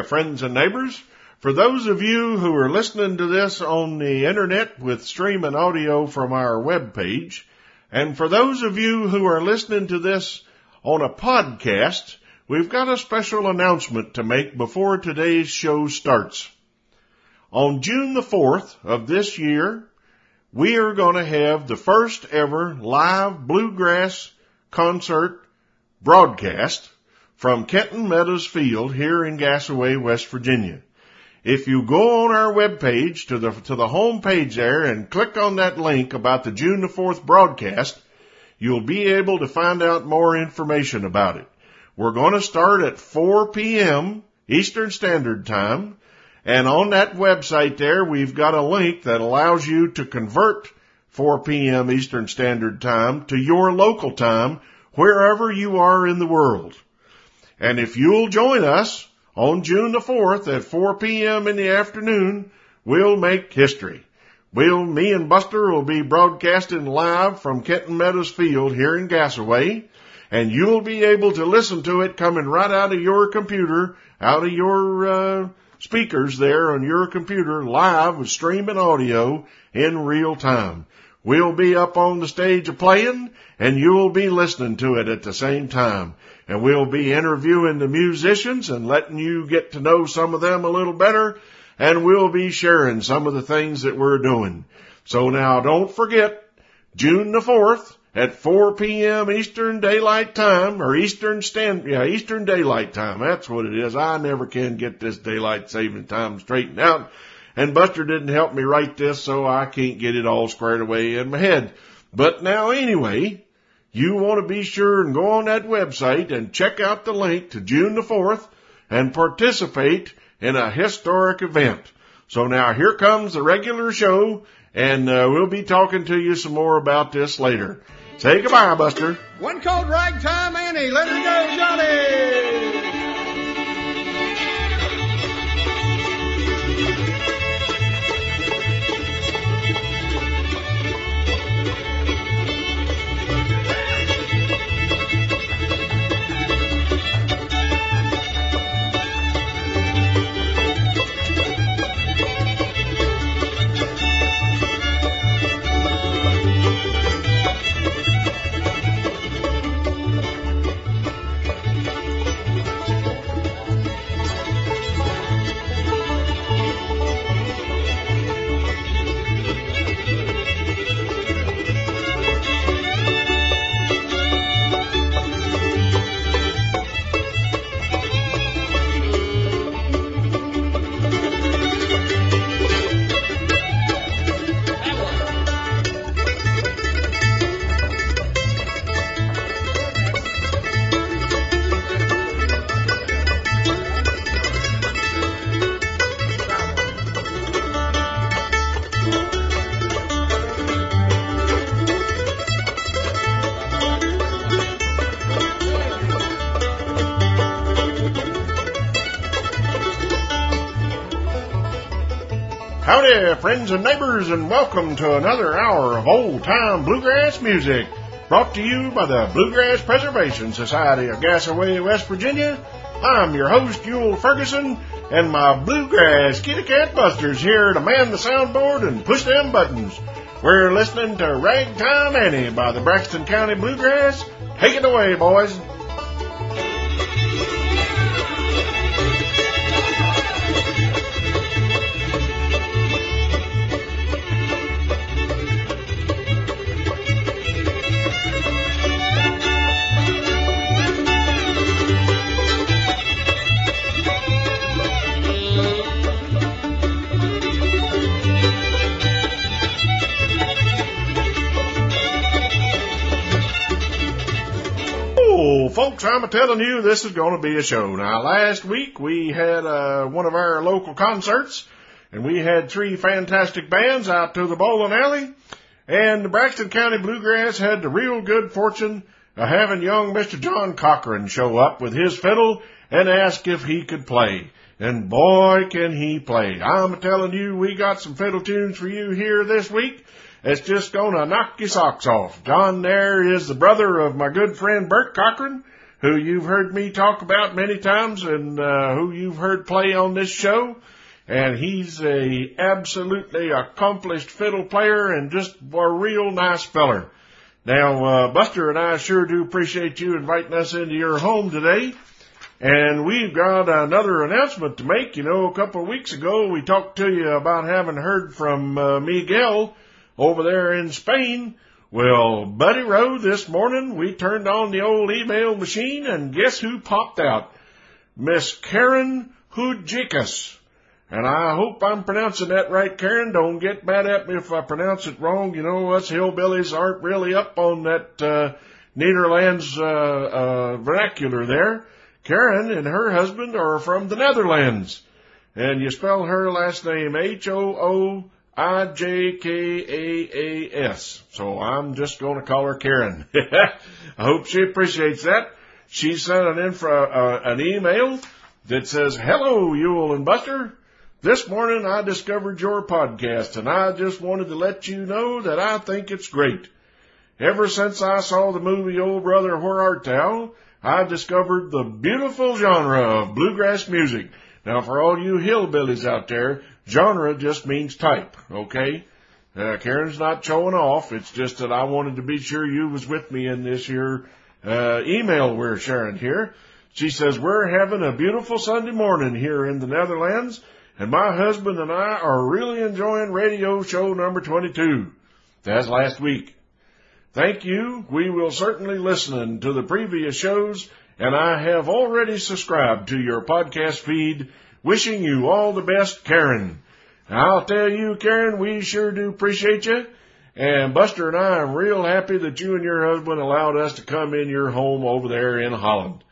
Friends and neighbors. For those of you who are listening to this on the internet with streaming audio from our web page, and for those of you who are listening to this on a podcast, we've got a special announcement to make before today's show starts. On June the 4th of this year, we are going to have the first ever live bluegrass concert broadcast from Kenton Meadows Field here in Gassaway, West Virginia. If you go on our webpage to the, to the home page there and click on that link about the June the 4th broadcast, you'll be able to find out more information about it. We're going to start at 4 p.m. Eastern Standard Time. And on that website there, we've got a link that allows you to convert 4 p.m. Eastern Standard Time to your local time wherever you are in the world. And if you'll join us on June the 4th at 4 p.m. in the afternoon, we'll make history. We'll, me and Buster will be broadcasting live from Kenton Meadows Field here in Gassaway, and you'll be able to listen to it coming right out of your computer, out of your, uh, speakers there on your computer live with streaming audio in real time. We'll be up on the stage playing and you'll be listening to it at the same time. And we'll be interviewing the musicians and letting you get to know some of them a little better. And we'll be sharing some of the things that we're doing. So now don't forget, June the 4th at 4 p.m. Eastern Daylight Time, or Eastern Stand, yeah, Eastern Daylight Time. That's what it is. I never can get this daylight saving time straightened out. And Buster didn't help me write this, so I can't get it all squared away in my head. But now anyway, you want to be sure and go on that website and check out the link to June the 4th and participate in a historic event. So now here comes the regular show and uh, we'll be talking to you some more about this later. Say goodbye, Buster. One called Ragtime Annie. Let her go, Johnny. Friends and neighbors, and welcome to another hour of old time bluegrass music. Brought to you by the Bluegrass Preservation Society of Gassaway, West Virginia. I'm your host, Yule Ferguson, and my bluegrass kitty cat Buster's here to man the soundboard and push them buttons. We're listening to Ragtime Annie by the Braxton County Bluegrass. Take it away, boys. Folks, I'm telling you, this is going to be a show. Now, last week we had uh, one of our local concerts, and we had three fantastic bands out to the bowling alley, and the Braxton County Bluegrass had the real good fortune of having young Mr. John Cochran show up with his fiddle and ask if he could play. And boy, can he play. I'm telling you, we got some fiddle tunes for you here this week. It's just gonna knock your socks off. John there is the brother of my good friend Bert Cochran, who you've heard me talk about many times and uh, who you've heard play on this show. And he's a absolutely accomplished fiddle player and just a real nice feller. Now, uh, Buster and I sure do appreciate you inviting us into your home today. And we've got another announcement to make. You know, a couple of weeks ago we talked to you about having heard from uh, Miguel over there in Spain. Well, Buddy Rowe, this morning we turned on the old email machine and guess who popped out? Miss Karen Hooijkaas. And I hope I'm pronouncing that right, Karen. Don't get mad at me if I pronounce it wrong. You know, us hillbillies aren't really up on that, uh, Nederlands, uh, uh, vernacular there. Karen and her husband are from the Netherlands. And you spell her last name H-O-O I-J-K-A-A-S. So I'm just going to call her Karen. I hope she appreciates that. She sent an, infra, uh, an email that says, Hello, Yule and Buster. This morning I discovered your podcast and I just wanted to let you know that I think it's great. Ever since I saw the movie Old Brother Where Art Thou, I discovered the beautiful genre of bluegrass music. Now for all you hillbillies out there, Genre just means type, okay? Uh, Karen's not showing off. It's just that I wanted to be sure you was with me in this here uh, email we're sharing here. She says, we're having a beautiful Sunday morning here in the Netherlands, and my husband and I are really enjoying radio show number 22. That's last week. Thank you. We will certainly listen to the previous shows, and I have already subscribed to your podcast feed Wishing you all the best, Karen. I'll tell you, Karen, we sure do appreciate you. And Buster and I am real happy that you and your husband allowed us to come in your home over there in Holland.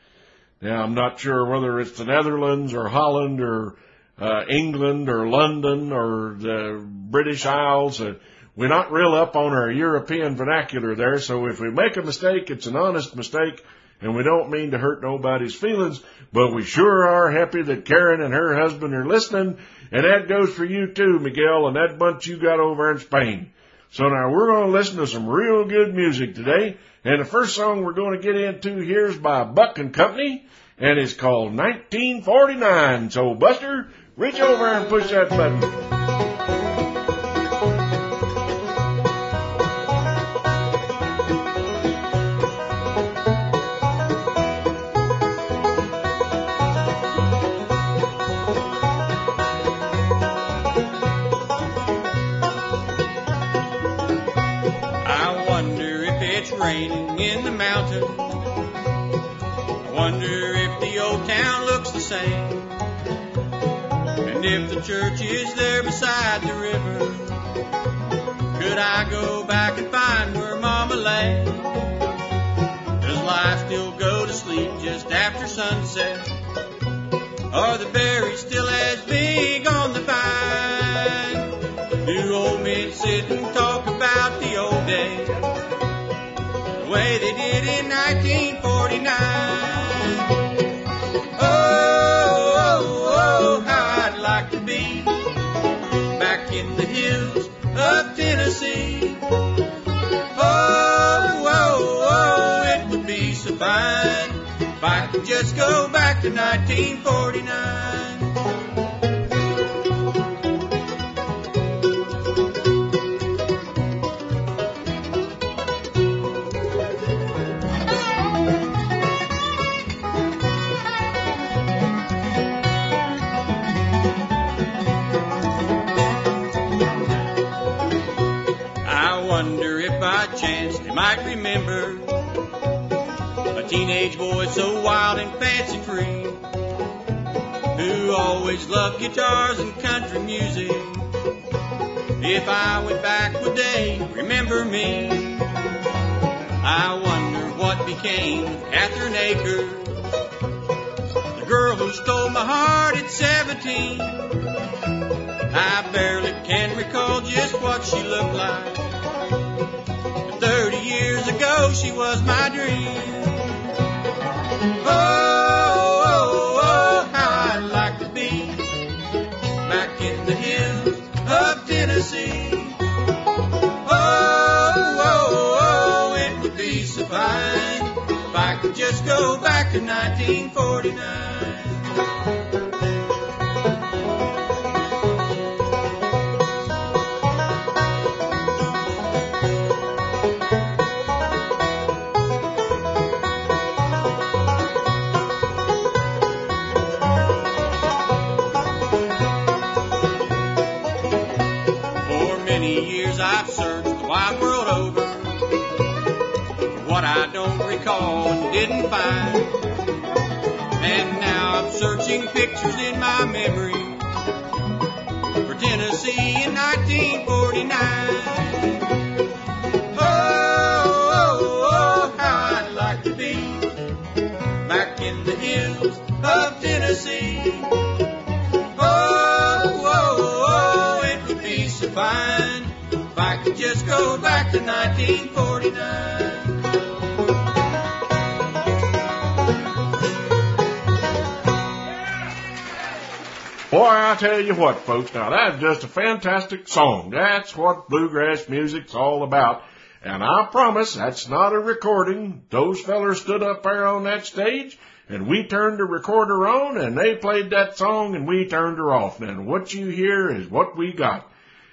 Now, I'm not sure whether it's the Netherlands or Holland or uh, England or London or the British Isles. Uh, we're not real up on our European vernacular there, so if we make a mistake, it's an honest mistake and we don't mean to hurt nobody's feelings, but we sure are happy that Karen and her husband are listening, and that goes for you too, Miguel, and that bunch you got over in Spain. So now we're going to listen to some real good music today, and the first song we're going to get into here is by Buck and Company, and it's called 1949. So Buster, reach over and push that button. Church is there beside the river. Could I go back and find where Mama lay? Does life still go to sleep just after sunset? Are the berries still as big on the vine? Do old men sit and talk about the old days? The way they did in 1949? Tennessee. Oh, oh, oh, it would be so fine if I could just go back to 1949. Teenage boy so wild and fancy free, who always loved guitars and country music. If I went back, would they remember me? I wonder what became of Catherine Akers, the girl who stole my heart at 17. I barely can recall just what she looked like. But 30 years ago, she was my dream. Oh, oh, oh, oh, how I'd like to be back in the hills of Tennessee. Oh, oh, oh, it would be so fine if I could just go back to 1949. Find. And now I'm searching pictures in my memory tell you what, folks, now that's just a fantastic song. That's what bluegrass music's all about. And I promise that's not a recording. Those fellers stood up there on that stage and we turned the recorder on and they played that song and we turned her off. And what you hear is what we got.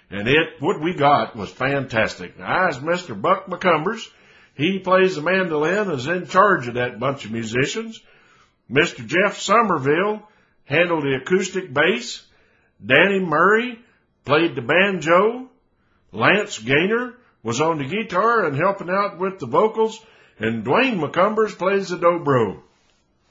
And it, what we got was fantastic. Now, as Mr. Buck McCumbers, he plays the mandolin, is in charge of that bunch of musicians. Mr. Jeff Somerville handled the acoustic bass. Danny Murray played the banjo. Lance Gaynor was on the guitar and helping out with the vocals. And Dwayne McCumbers plays the dobro.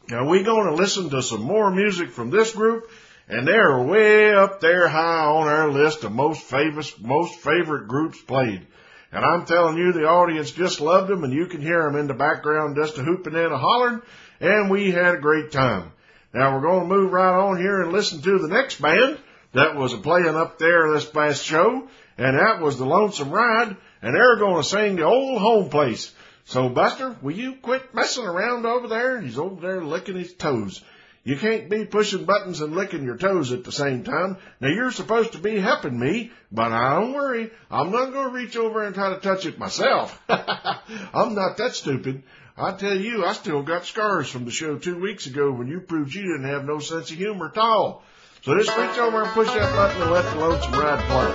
Now we're going to listen to some more music from this group and they're way up there high on our list of most famous, most favorite groups played. And I'm telling you, the audience just loved them and you can hear them in the background just a hooping and a hollering and we had a great time. Now we're going to move right on here and listen to the next band that was playing up there this past show, and that was the Lonesome Ride, and they're going to sing the old home place. So Buster, will you quit messing around over there? He's over there licking his toes. You can't be pushing buttons and licking your toes at the same time. Now you're supposed to be helping me, but I don't worry. I'm not going to reach over and try to touch it myself. I'm not that stupid. I tell you, I still got scars from the show two weeks ago when you proved you didn't have no sense of humor at all. So just reach over and push that button and let the lonesome ride play.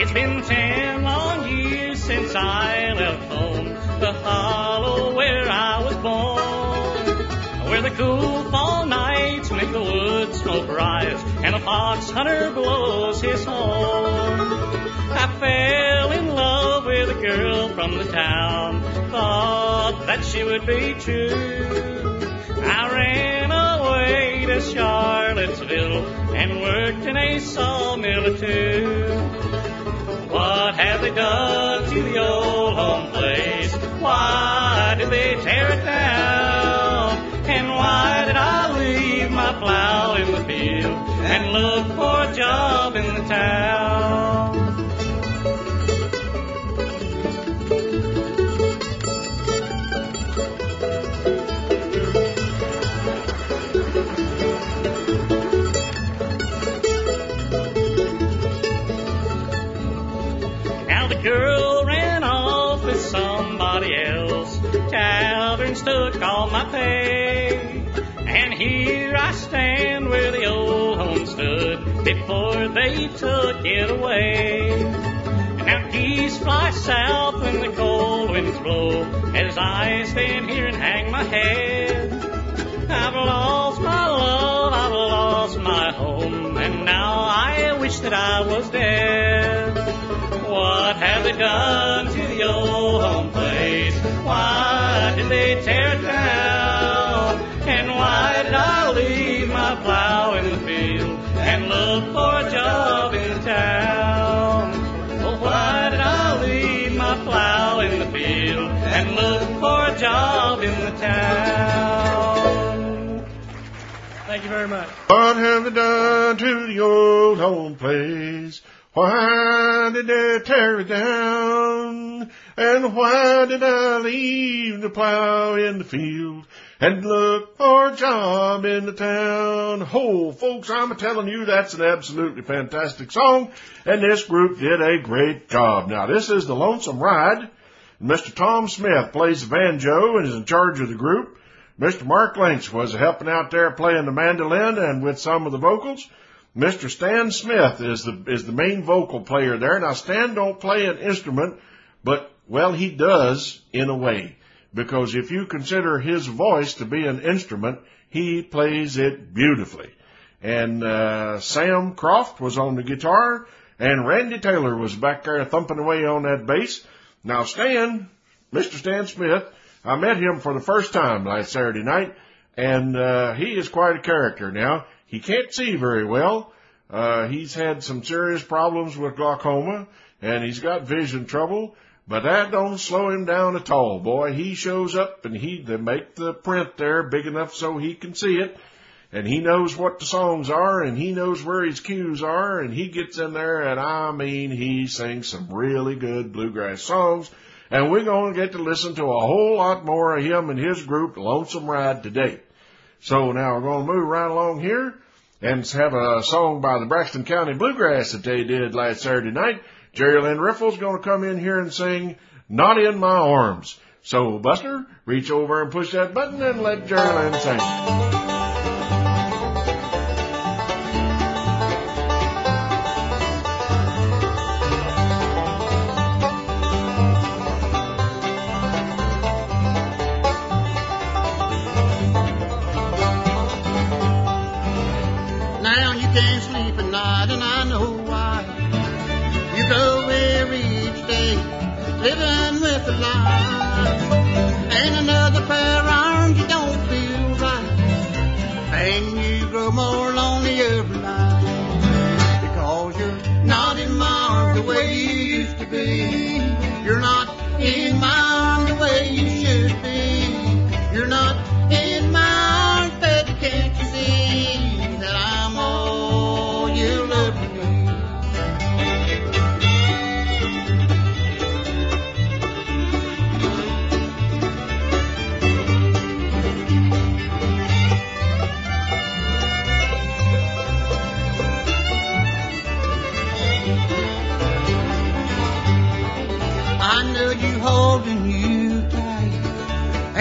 It's been ten long years since I left home, the hollow where I was born, where the cool fall nights make the wood and the fox hunter blows his horn. I fell in love with a girl from the town, thought that she would be true. I ran away to Charlottesville and worked in a sawmill or two. What have they done to the old home place? Why did they tear it down? And why did I leave my plow in the field and look for a job in the town? Took it away. And now geese fly south when the cold winds blow as I stand here and hang my head. I've lost my love, I've lost my home, and now I wish that I was dead. What have they done to the old home place? Why did they tear job in the town? Thank you very much. What have they done to the old home place? Why did they tear it down? And why did I leave the plow in the field and look for a job in the town. Oh, folks, I'm telling you, that's an absolutely fantastic song, and this group did a great job. Now, this is the Lonesome Ride. Mr. Tom Smith plays the banjo and is in charge of the group. Mr. Mark Lynch was helping out there playing the mandolin and with some of the vocals. Mr. Stan Smith is the is the main vocal player there. Now Stan don't play an instrument, but well he does in a way because if you consider his voice to be an instrument, he plays it beautifully. And uh, Sam Croft was on the guitar, and Randy Taylor was back there thumping away on that bass. Now Stan, Mr. Stan Smith, I met him for the first time last Saturday night, and uh, he is quite a character. Now he can't see very well. Uh, he's had some serious problems with glaucoma, and he's got vision trouble. But that don't slow him down at all, boy. He shows up and he they make the print there big enough so he can see it. And he knows what the songs are and he knows where his cues are and he gets in there and I mean he sings some really good bluegrass songs. And we're going to get to listen to a whole lot more of him and his group, Lonesome Ride, today. So now we're going to move right along here and have a song by the Braxton County Bluegrass that they did last Saturday night. Jerry Lynn Riffle's going to come in here and sing Not in My Arms. So, Buster, reach over and push that button and let Jerry Lynn sing.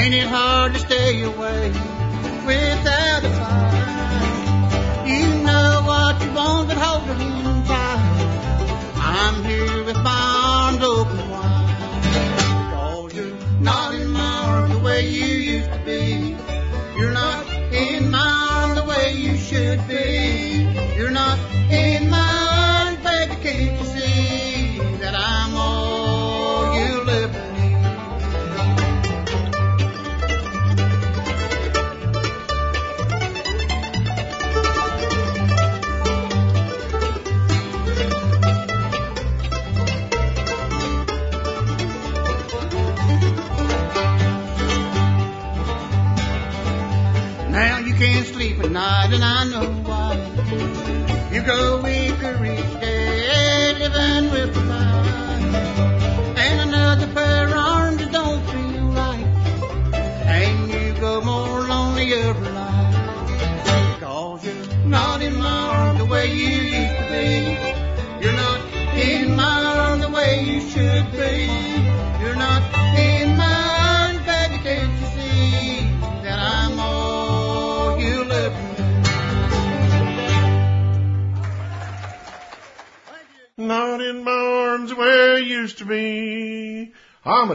Ain't it hard to stay away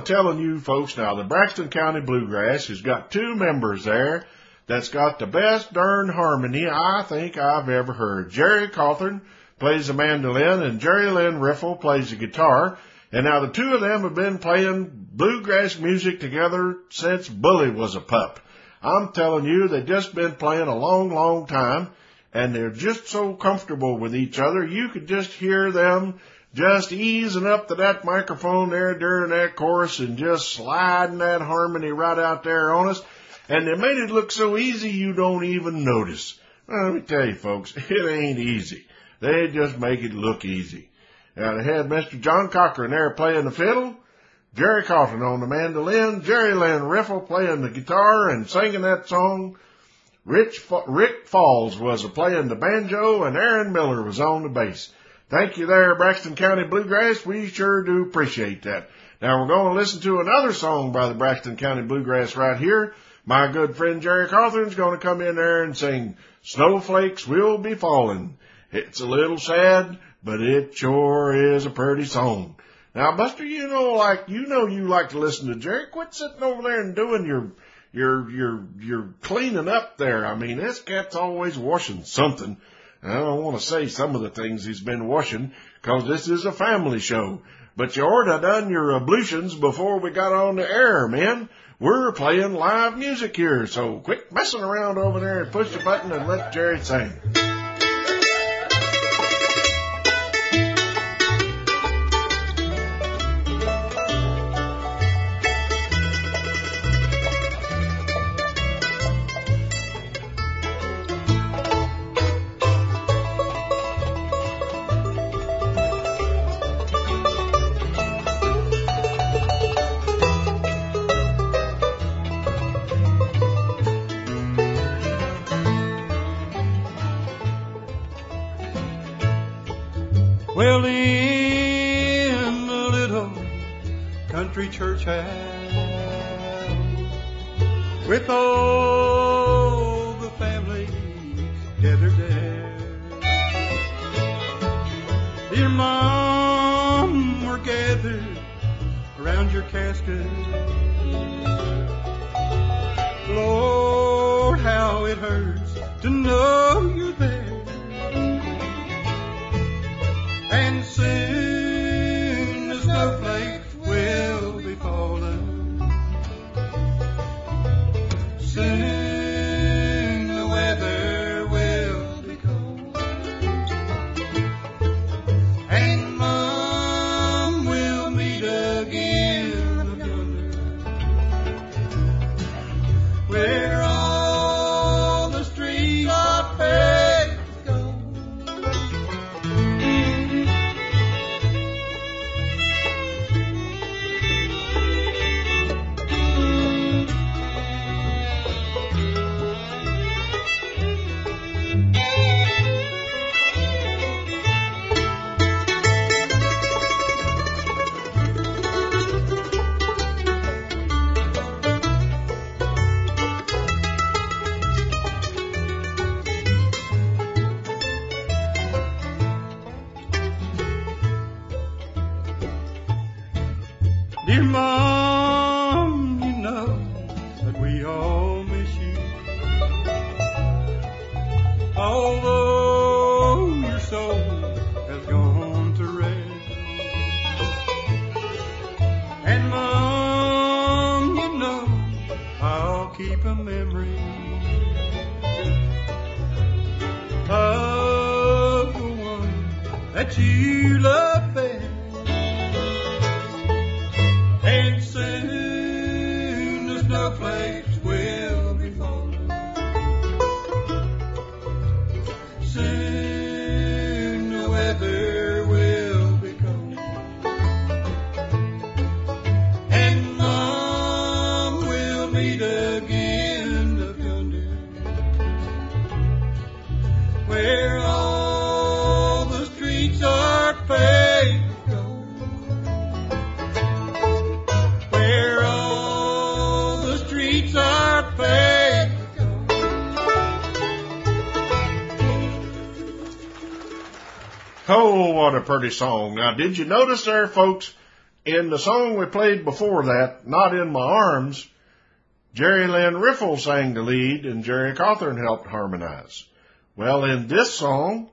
I'm telling you folks now, the Braxton County Bluegrass has got two members there that's got the best darn harmony I think I've ever heard. Jerry Cawthorn plays the mandolin and Jerry Lynn Riffle plays the guitar. And now the two of them have been playing bluegrass music together since Bully was a pup. I'm telling you, they've just been playing a long, long time and they're just so comfortable with each other. You could just hear them just easing up to that microphone there during that chorus and just sliding that harmony right out there on us. And they made it look so easy you don't even notice. Well, let me tell you folks, it ain't easy. They just make it look easy. Now they had Mr. John Cochran there playing the fiddle, Jerry Cawthon on the mandolin, Jerry Lynn Riffle playing the guitar and singing that song. Rich, Rick Falls was a playing the banjo and Aaron Miller was on the bass. Thank you there, Braxton County Bluegrass. We sure do appreciate that. Now we're going to listen to another song by the Braxton County Bluegrass right here. My good friend Jerry Cawthon's going to come in there and sing Snowflakes Will Be Falling. It's a little sad, but it sure is a pretty song. Now, Buster, you know, like, you know you like to listen to Jerry. Quit sitting over there and doing your, your, your, your cleaning up there. I mean, this cat's always washing something. I don't want to say some of the things he's been washing, cause this is a family show. But you oughta done your ablutions before we got on the air, man. We're playing live music here, so quit messing around over there and push the button and let Jerry sing. Country church house, with all the family gathered there, dear mom, we're gathered around your casket. Lord, how it hurts to know that you love pretty song. Now, did you notice there, folks, in the song we played before that, Not in My Arms, Jerry Lynn Riffle sang the lead and Jerry Cawthorn helped harmonize. Well, in this song,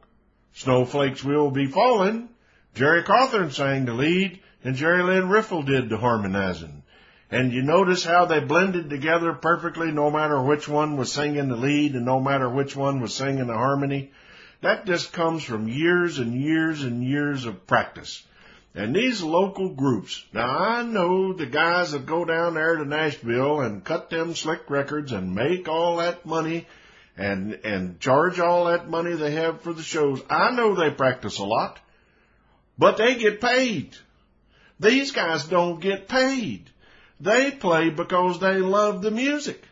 Snowflakes Will Be Falling, Jerry Cawthorn sang the lead and Jerry Lynn Riffle did the harmonizing. And you notice how they blended together perfectly no matter which one was singing the lead and no matter which one was singing the harmony. That just comes from years and years and years of practice. And these local groups, now I know the guys that go down there to Nashville and cut them slick records and make all that money and, and charge all that money they have for the shows. I know they practice a lot, but they get paid. These guys don't get paid. They play because they love the music.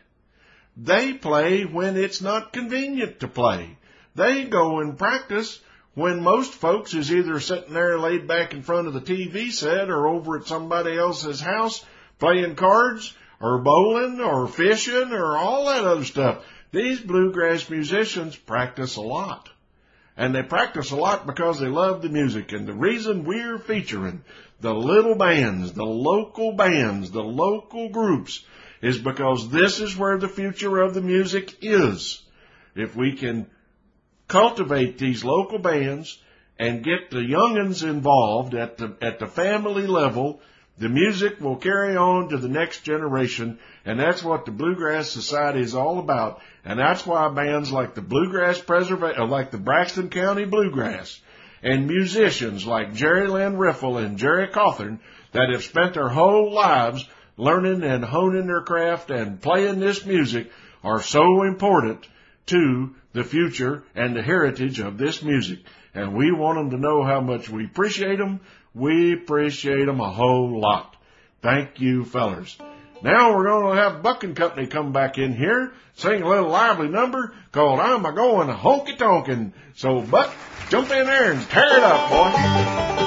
They play when it's not convenient to play. They go and practice when most folks is either sitting there laid back in front of the TV set or over at somebody else's house playing cards or bowling or fishing or all that other stuff. These bluegrass musicians practice a lot. And they practice a lot because they love the music. And the reason we're featuring the little bands, the local bands, the local groups is because this is where the future of the music is. If we can cultivate these local bands and get the youngins involved at the, at the family level, the music will carry on to the next generation, and that's what the Bluegrass Society is all about. And that's why bands like the Bluegrass Preservation, uh, like the Braxton County Bluegrass, and musicians like Jerry Lynn Riffle and Jerry Cawthorn that have spent their whole lives learning and honing their craft and playing this music are so important to the future and the heritage of this music. And we want them to know how much we appreciate them. We appreciate them a whole lot. Thank you, fellers. Now we're going to have Buck and Company come back in here, sing a little lively number called I'm a going honky tonkin'. So Buck, jump in there and tear it up, boy.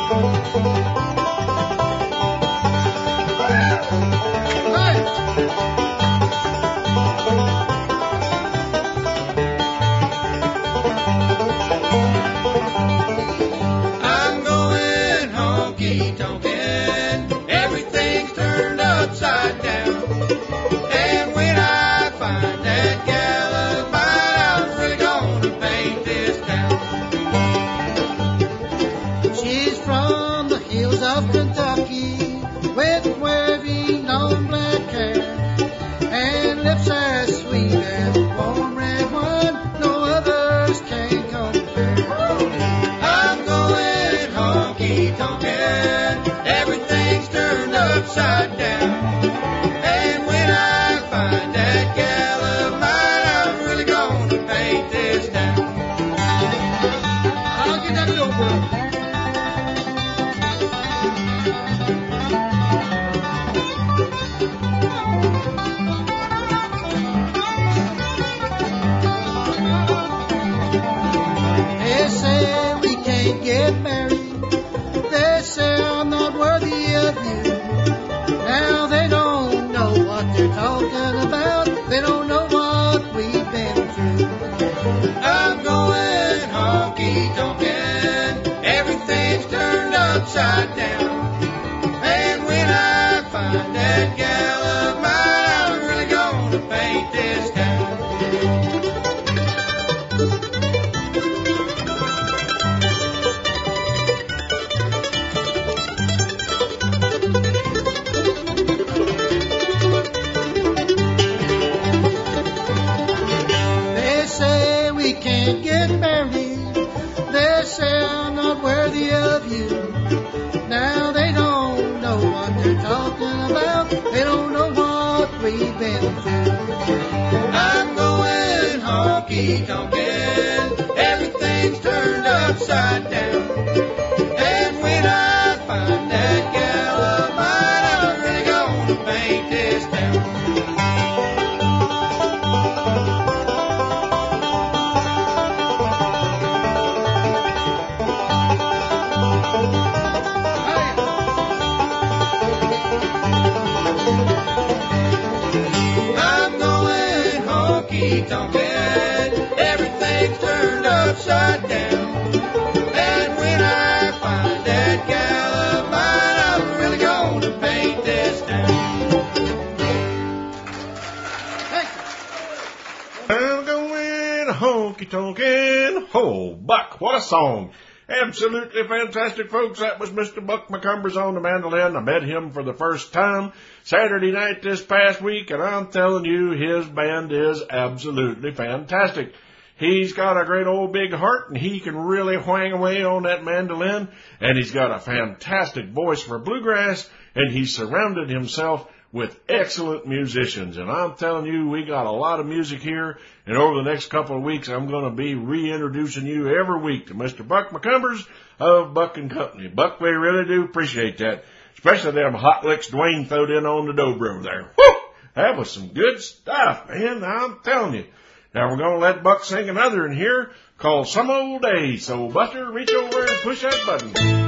Honky tonkin'. Oh, Buck, what a song. Absolutely fantastic, folks. That was Mr. Buck McCumbers on the mandolin. I met him for the first time Saturday night this past week, and I'm telling you, his band is absolutely fantastic. He's got a great old big heart, and he can really whang away on that mandolin, and he's got a fantastic voice for bluegrass, and he's surrounded himself with excellent musicians. And I'm telling you, we got a lot of music here. And over the next couple of weeks, I'm going to be reintroducing you every week to Mr. Buck McCumbers of Buck and Company. Buck, we really do appreciate that. Especially them hot licks Dwayne throwed in on the dobro there. Whew! That was some good stuff, man. I'm telling you. Now we're gonna let Buck sing another in here called Some Old Day. So Buster, reach over and push that button.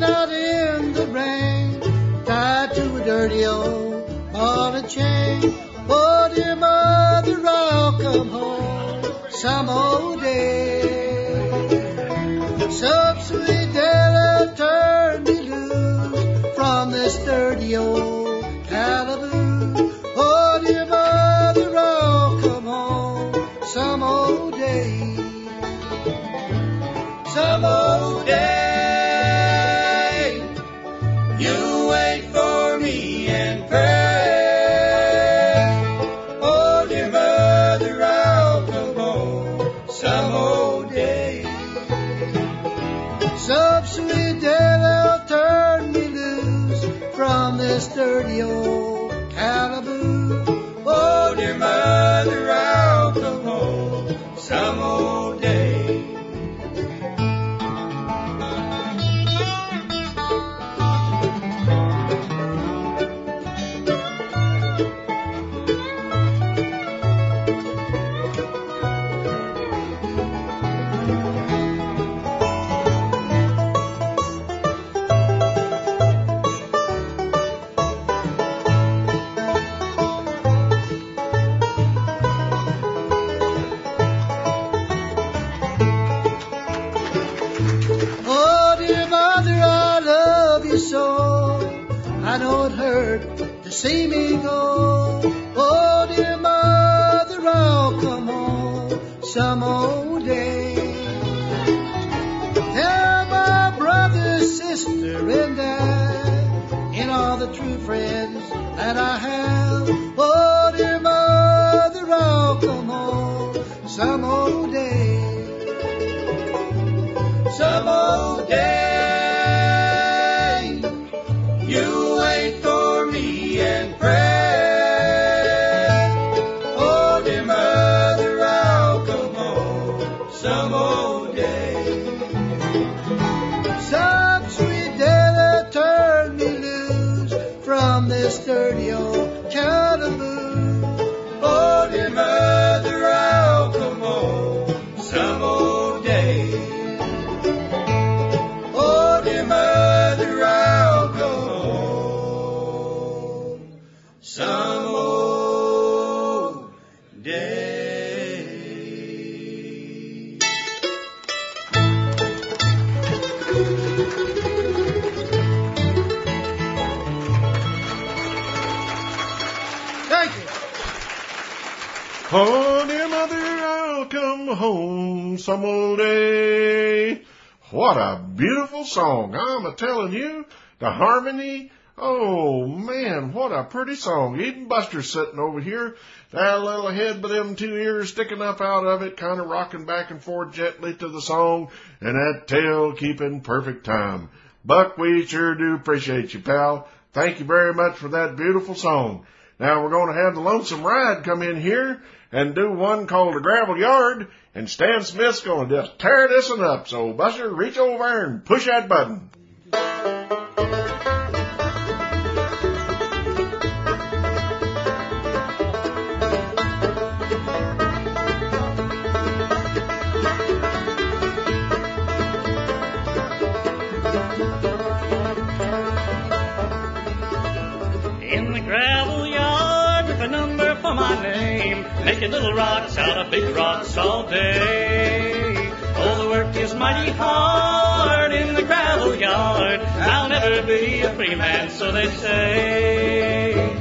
Working out in the rain, tied to a dirty old ball and chain. Oh, dear mother, I'll come home some old day. Some sweet day turn me loose from this dirty old calaboose. Oh, dear mother, I'll come home some old day some old day. This dirty old calaboose. Oh, dear mother, I'll come home some old home some old day. What a beautiful song. I'm a telling you, the harmony. Oh man, what a pretty song. Even Buster's sitting over here, that little head with them two ears sticking up out of it, kind of rocking back and forth gently to the song, and that tail keeping perfect time. Buck, we sure do appreciate you, pal. Thank you very much for that beautiful song. Now we're going to have the Lonesome Ride come in here and do one called the Gravel Yard, and Stan Smith's to just tear this one up. So Buster, reach over and push that button. Making little rocks out of big rocks all day. Oh, the work is mighty hard in the gravel yard. I'll never be a free man, so they say.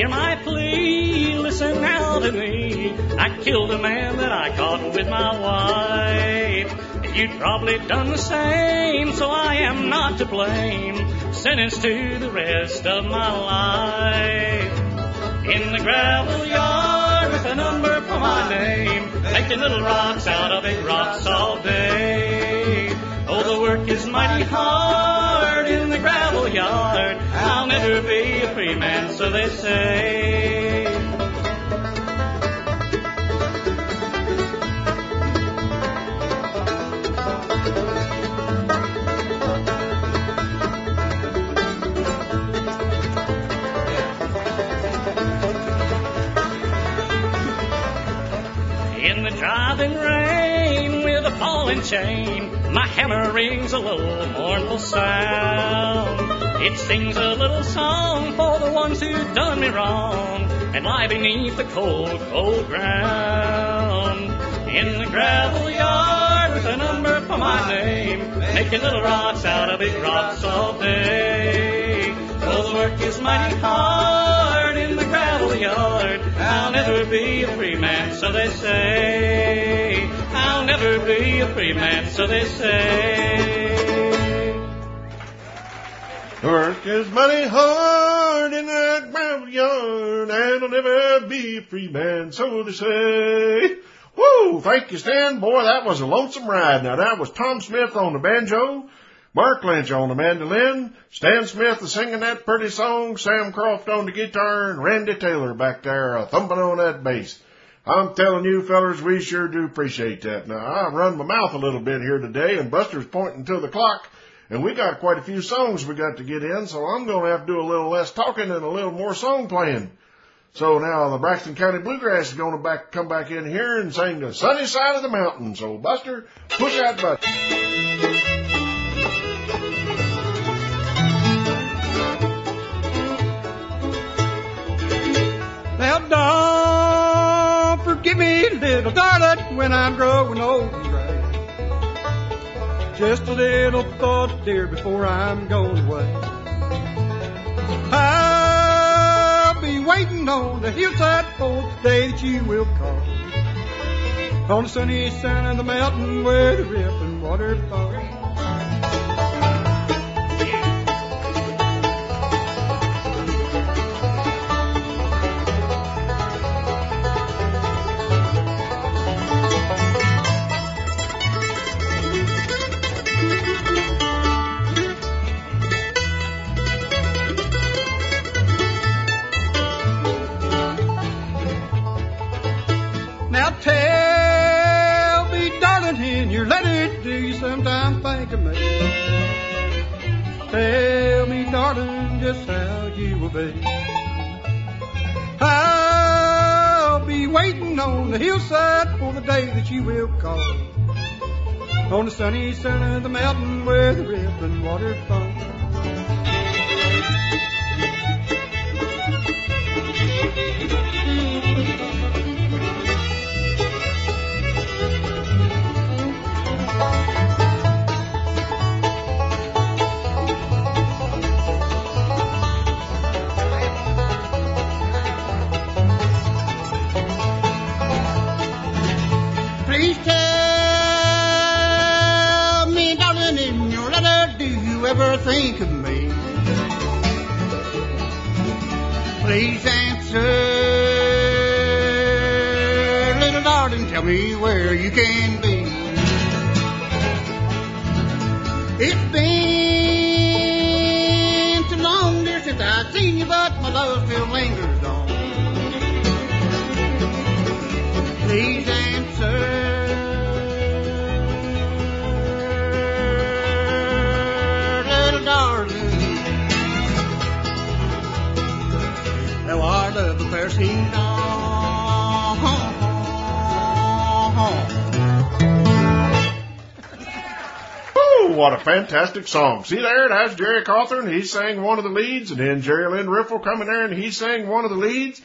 Hear my plea, listen now to me. I killed a man that I caught with my wife. You'd probably done the same, so I am not to blame. Sentenced to the rest of my life. in the gravel yard with a number for my name, making little rocks out of big rocks all day. Oh, the work is mighty hard I'll be a free man, so they say. In the driving rain with a falling chain, my hammer rings a little mournful sound. It sings a little song for the ones who've done me wrong and lie beneath the cold, cold ground. In the gravel yard with a number for my name, making little rocks out of big rocks all day. Though the work is mighty hard in the gravel yard, I'll never be a free man, so they say. I'll never be a free man, so they say. Work is money hard in that gravel yard, and I'll never be a free man, so they say. Woo! Thank you, Stan. Boy, that was a lonesome ride. Now that was Tom Smith on the banjo, Mark Lynch on the mandolin, Stan Smith singing that pretty song, Sam Croft on the guitar, and Randy Taylor back there uh, thumping on that bass. I'm telling you, fellers, we sure do appreciate that. Now, I've run my mouth a little bit here today, and Buster's pointing to the clock, and we got quite a few songs we got to get in, so I'm going to have to do a little less talking and a little more song playing. So now the Braxton County Bluegrass is going to back, come back in here and sing the sunny side of the mountain. So Buster, push that button. Now don't forgive me, little darling, when I'm growing old. Just a little thought, dear, before I'm going away. I'll be waiting on the hillside for the day that you will call. On the sunny side of the mountain where the rippling water falls. I'll be waiting on the hillside for the day that you will call. On the sunny side of the mountain where the rippling water falls. I've seen you, but my love still lingers on. Please answer, little darling. Now our love affair seems What a fantastic song. See there, that's Jerry Cawthorn. He sang one of the leads, and then Jerry Lynn Riffle coming there and he sang one of the leads.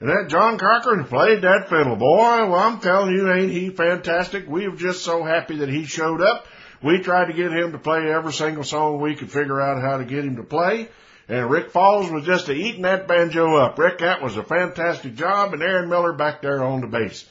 And that John Cochran played that fiddle. Boy, well, I'm telling you, ain't he fantastic? We were just so happy that he showed up. We tried to get him to play every single song we could figure out how to get him to play. And Rick Falls was just a eating that banjo up. Rick, that was a fantastic job, and Aaron Miller back there on the bass.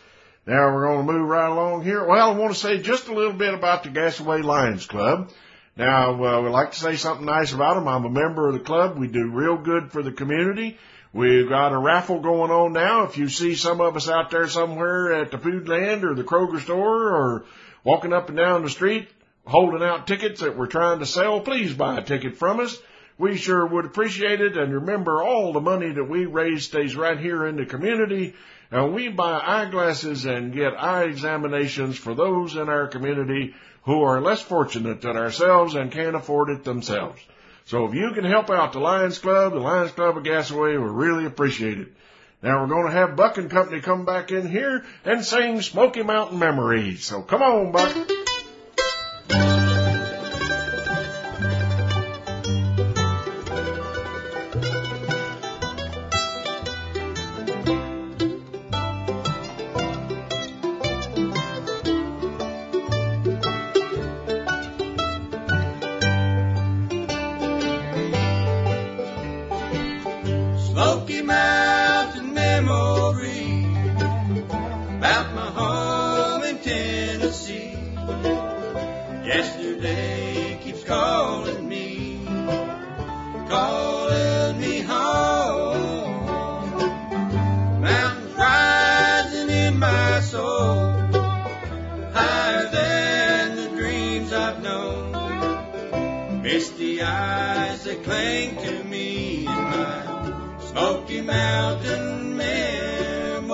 Now we're going to move right along here. Well, I want to say just a little bit about the Gassaway Lions Club. Now, uh, we'd like to say something nice about them. I'm a member of the club. We do real good for the community. We've got a raffle going on now. If you see some of us out there somewhere at the Foodland or the Kroger store or walking up and down the street holding out tickets that we're trying to sell, please buy a ticket from us. We sure would appreciate it. And remember, all the money that we raise stays right here in the community. And we buy eyeglasses and get eye examinations for those in our community who are less fortunate than ourselves and can't afford it themselves. So if you can help out the Lions Club, the Lions Club of Gassaway, we really appreciate it. Now we're going to have Buck and Company come back in here and sing Smoky Mountain Memories. So come on, Buck. To me in my Smoky Mountain memory.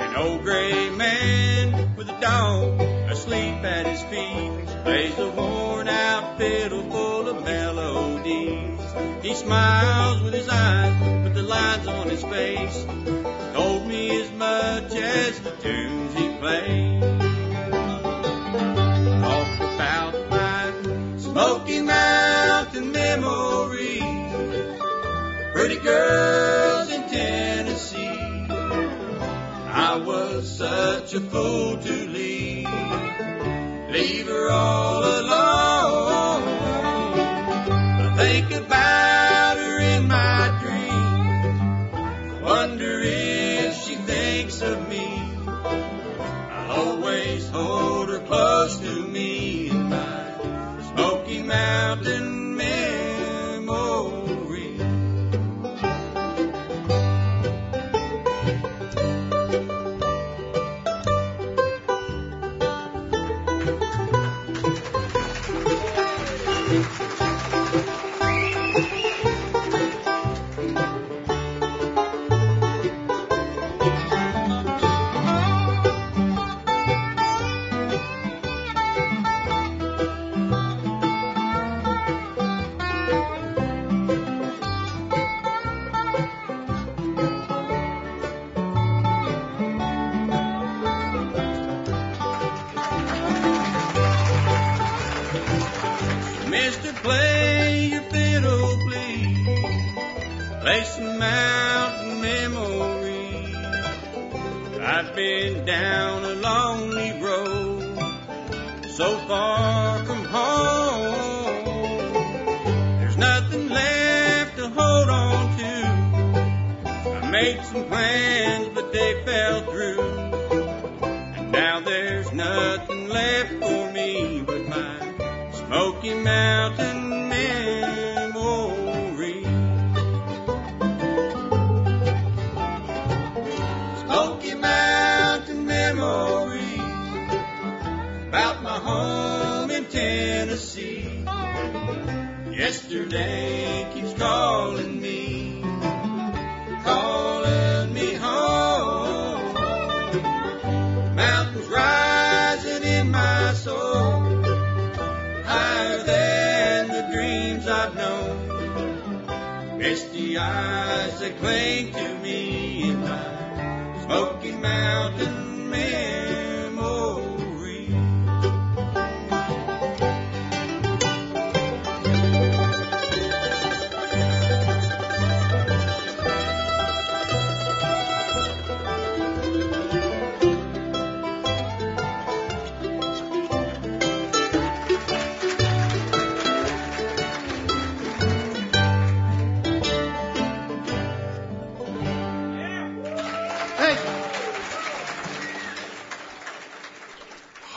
An old gray man with a dog asleep at his feet plays a worn out fiddle full of melodies. He smiles with his eyes, but the lines on his face told me as such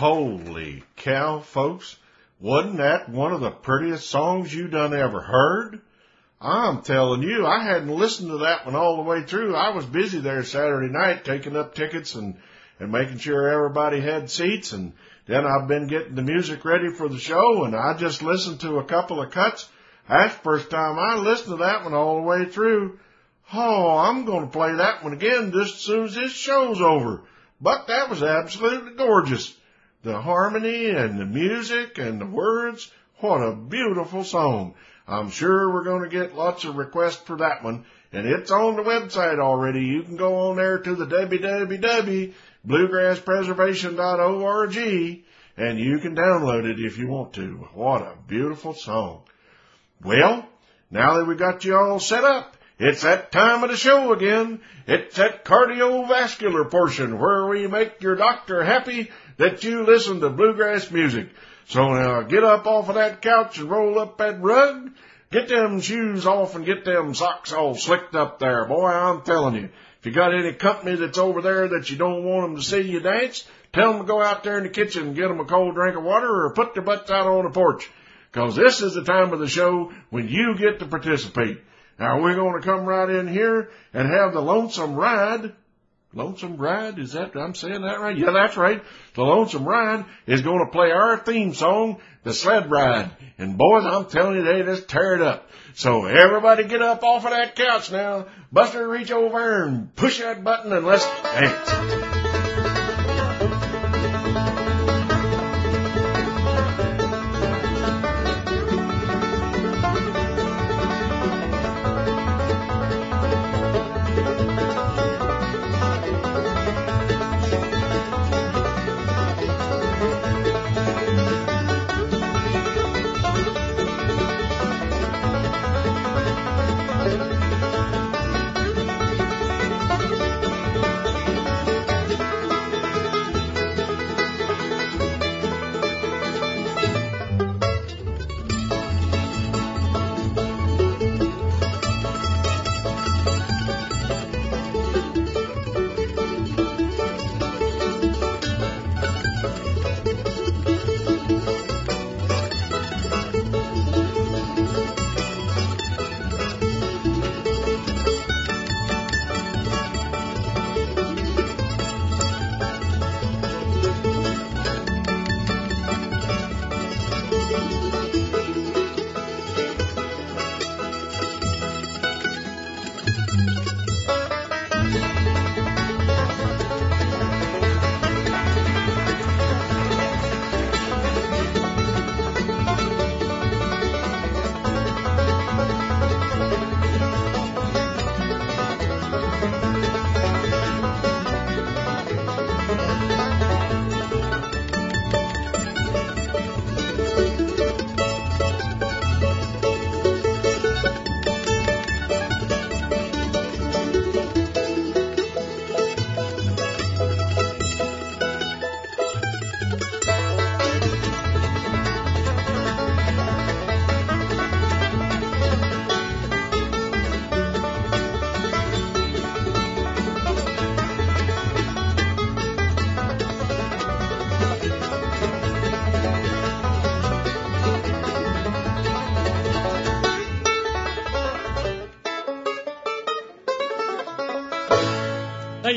Holy cow, folks. Wasn't that one of the prettiest songs you done ever heard? I'm telling you, I hadn't listened to that one all the way through. I was busy there Saturday night taking up tickets and, and making sure everybody had seats and then I've been getting the music ready for the show and I just listened to a couple of cuts. That's the first time I listened to that one all the way through. Oh, I'm going to play that one again just as soon as this show's over. But that was absolutely gorgeous. The harmony and the music and the words. What a beautiful song. I'm sure we're going to get lots of requests for that one. And it's on the website already. You can go on there to the www.bluegrasspreservation.org and you can download it if you want to. What a beautiful song. Well, now that we got you all set up, it's that time of the show again. It's that cardiovascular portion where we make your doctor happy that you listen to bluegrass music. So now get up off of that couch and roll up that rug. Get them shoes off and get them socks all slicked up there. Boy, I'm telling you, if you got any company that's over there that you don't want them to see you dance, tell them to go out there in the kitchen and get them a cold drink of water or put their butts out on the porch. Cause this is the time of the show when you get to participate. Now we're going to come right in here and have the lonesome ride Lonesome Ride, is that, I'm saying that right? Yeah, that's right. The Lonesome Ride is going to play our theme song, The Sled Ride. And boys, I'm telling you, they just tear it up. So everybody get up off of that couch now. Buster, reach over and push that button and let's dance.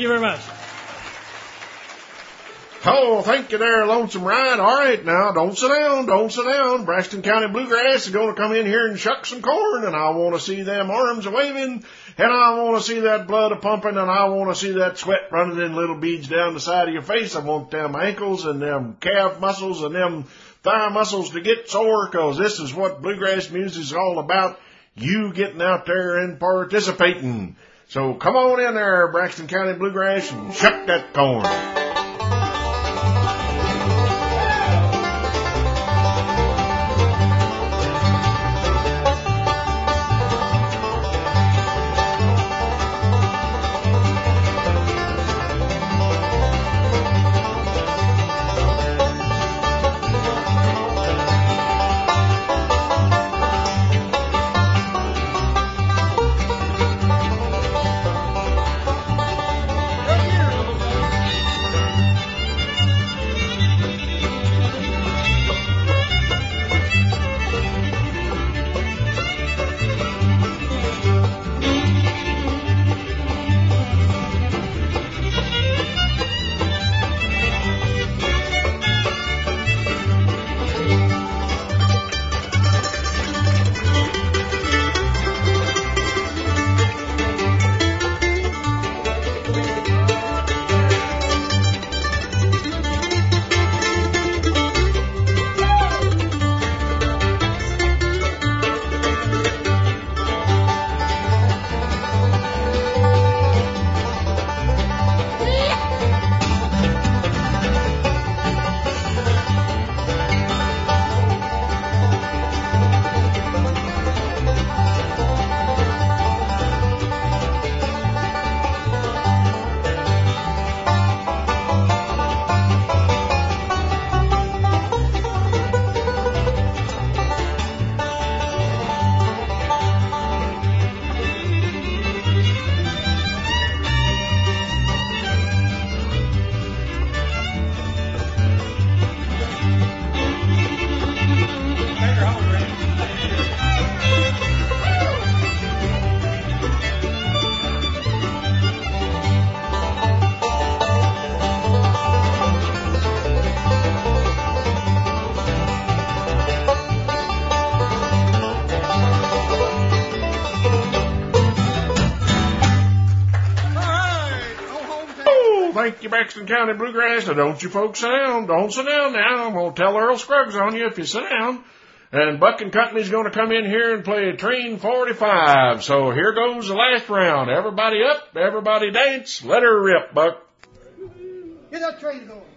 Very much. Oh, thank you there, Lonesome Ride. All right, now, don't sit down, don't sit down. Braxton County Bluegrass is going to come in here and shuck some corn, and I want to see them arms waving, and I want to see that blood a pumping, and I want to see that sweat running in little beads down the side of your face. I want them ankles and them calf muscles and them thigh muscles to get sore, cause this is what bluegrass music is all about. You getting out there and participating. So come on in there, Braxton County Bluegrass, and shuck that corn. You, County Bluegrass. Now don't you folks sit down. Don't sit down now. I'm going to tell Earl Scruggs on you if you sit down. And Buck and Company's going to come in here and play Train 45. So here goes the last round. Everybody up, everybody dance. Let her rip, Buck. Get that train going.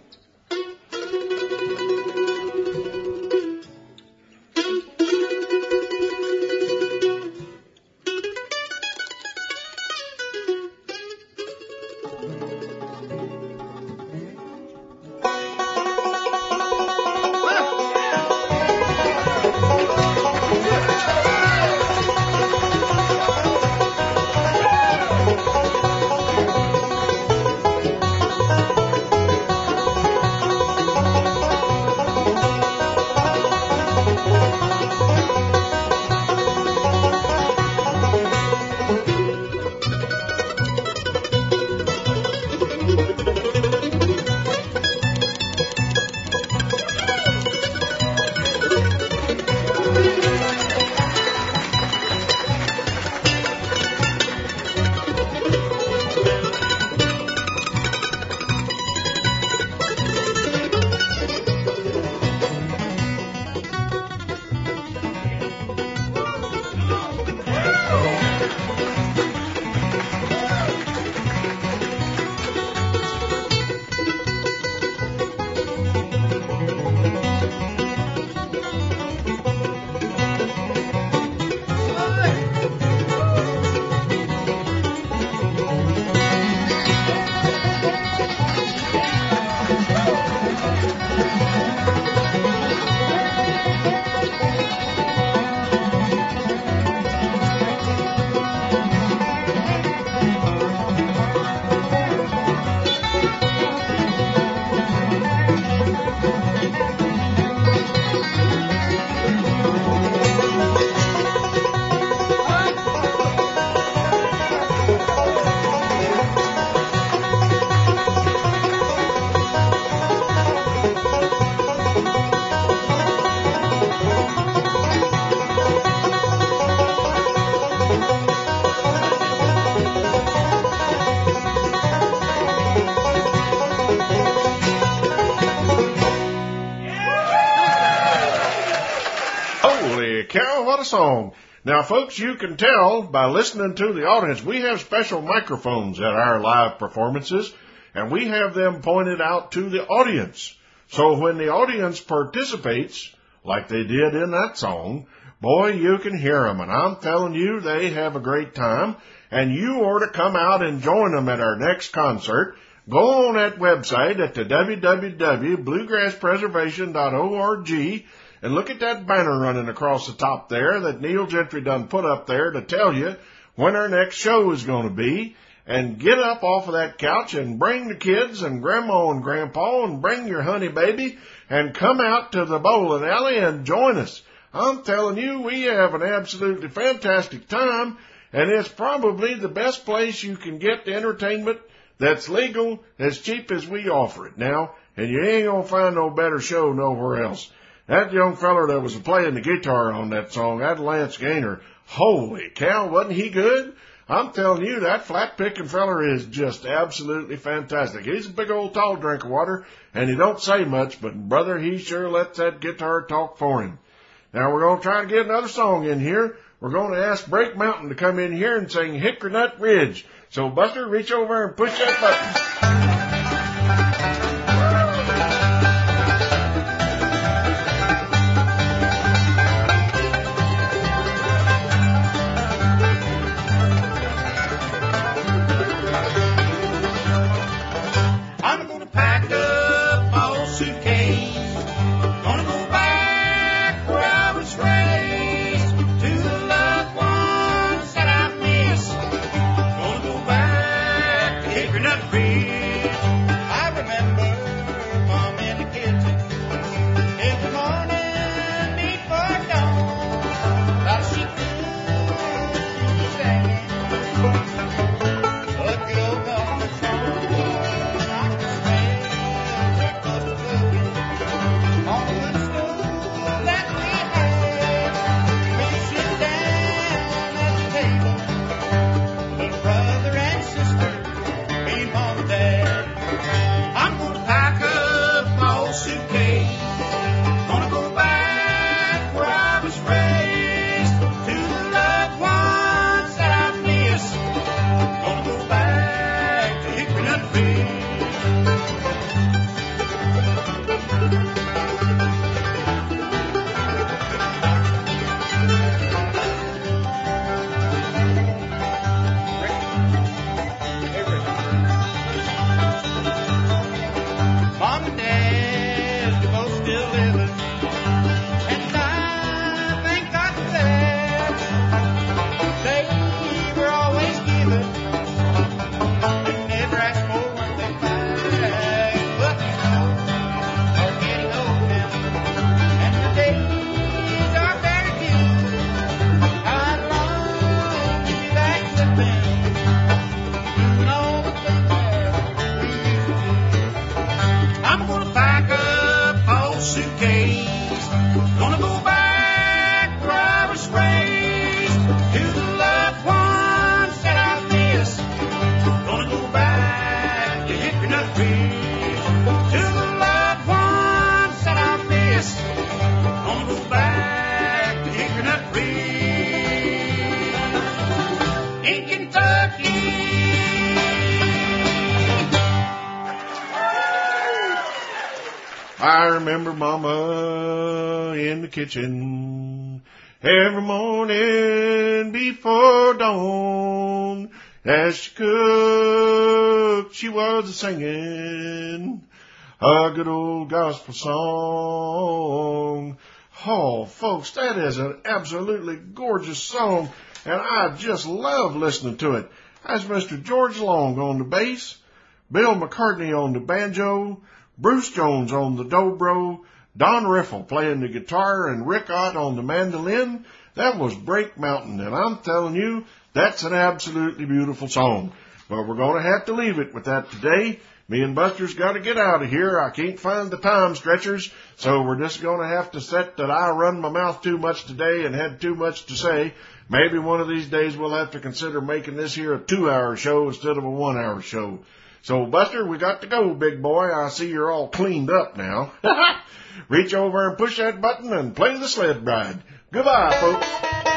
Song. Now, folks, you can tell by listening to the audience, we have special microphones at our live performances, and we have them pointed out to the audience. So when the audience participates, like they did in that song, boy, you can hear them. And I'm telling you, they have a great time. And you ought to come out and join them at our next concert. Go on that website at the www.bluegrasspreservation.org and look at that banner running across the top there that Neil Gentry done put up there to tell you when our next show is going to be. And get up off of that couch and bring the kids and grandma and grandpa and bring your honey baby and come out to the bowling alley and join us. I'm telling you, we have an absolutely fantastic time and it's probably the best place you can get entertainment that's legal as cheap as we offer it now. And you ain't gonna find no better show nowhere else. That young feller that was playing the guitar on that song, that Lance Gaynor, holy cow, wasn't he good? I'm telling you, that flat picking feller is just absolutely fantastic. He's a big old tall drink of water, and he don't say much, but brother, he sure lets that guitar talk for him. Now we're gonna try to get another song in here. We're gonna ask Break Mountain to come in here and sing Hickory Nut Ridge. So Buster, reach over and push that button. Kitchen every morning before dawn. As she cooked, she was singing a good old gospel song. Oh, folks, that is an absolutely gorgeous song, and I just love listening to it. That's Mr. George Long on the bass, Bill McCartney on the banjo, Bruce Jones on the dobro, Don Riffle playing the guitar, and Rick Ott on the mandolin. That was Break Mountain, and I'm telling you, that's an absolutely beautiful song. But we're going to have to leave it with that today. Me and Buster's got to get out of here. I can't find the time stretchers, so we're just going to have to set that I run my mouth too much today and had too much to say. Maybe one of these days we'll have to consider making this here a two hour show instead of a one hour show. So Buster, we got to go, big boy. I see you're all cleaned up now. Reach over and push that button and play the sled ride. Goodbye, folks.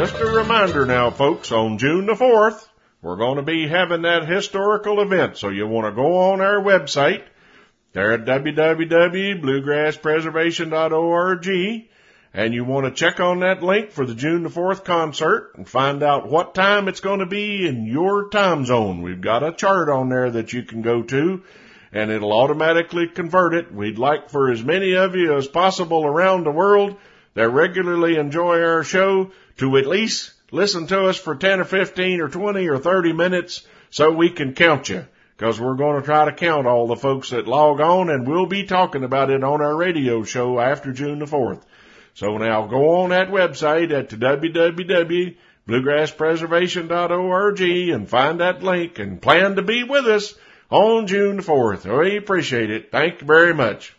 Just a reminder now, folks, on June the 4th, we're going to be having that historical event. So you want to go on our website there at www.bluegrasspreservation.org and you want to check on that link for the June the 4th concert and find out what time it's going to be in your time zone. We've got a chart on there that you can go to and it'll automatically convert it. We'd like for as many of you as possible around the world that regularly enjoy our show to at least listen to us for 10 or 15 or 20 or 30 minutes so we can count you. Cause we're going to try to count all the folks that log on and we'll be talking about it on our radio show after June the 4th. So now go on that website at www.bluegrasspreservation.org and find that link and plan to be with us on June the 4th. We appreciate it. Thank you very much.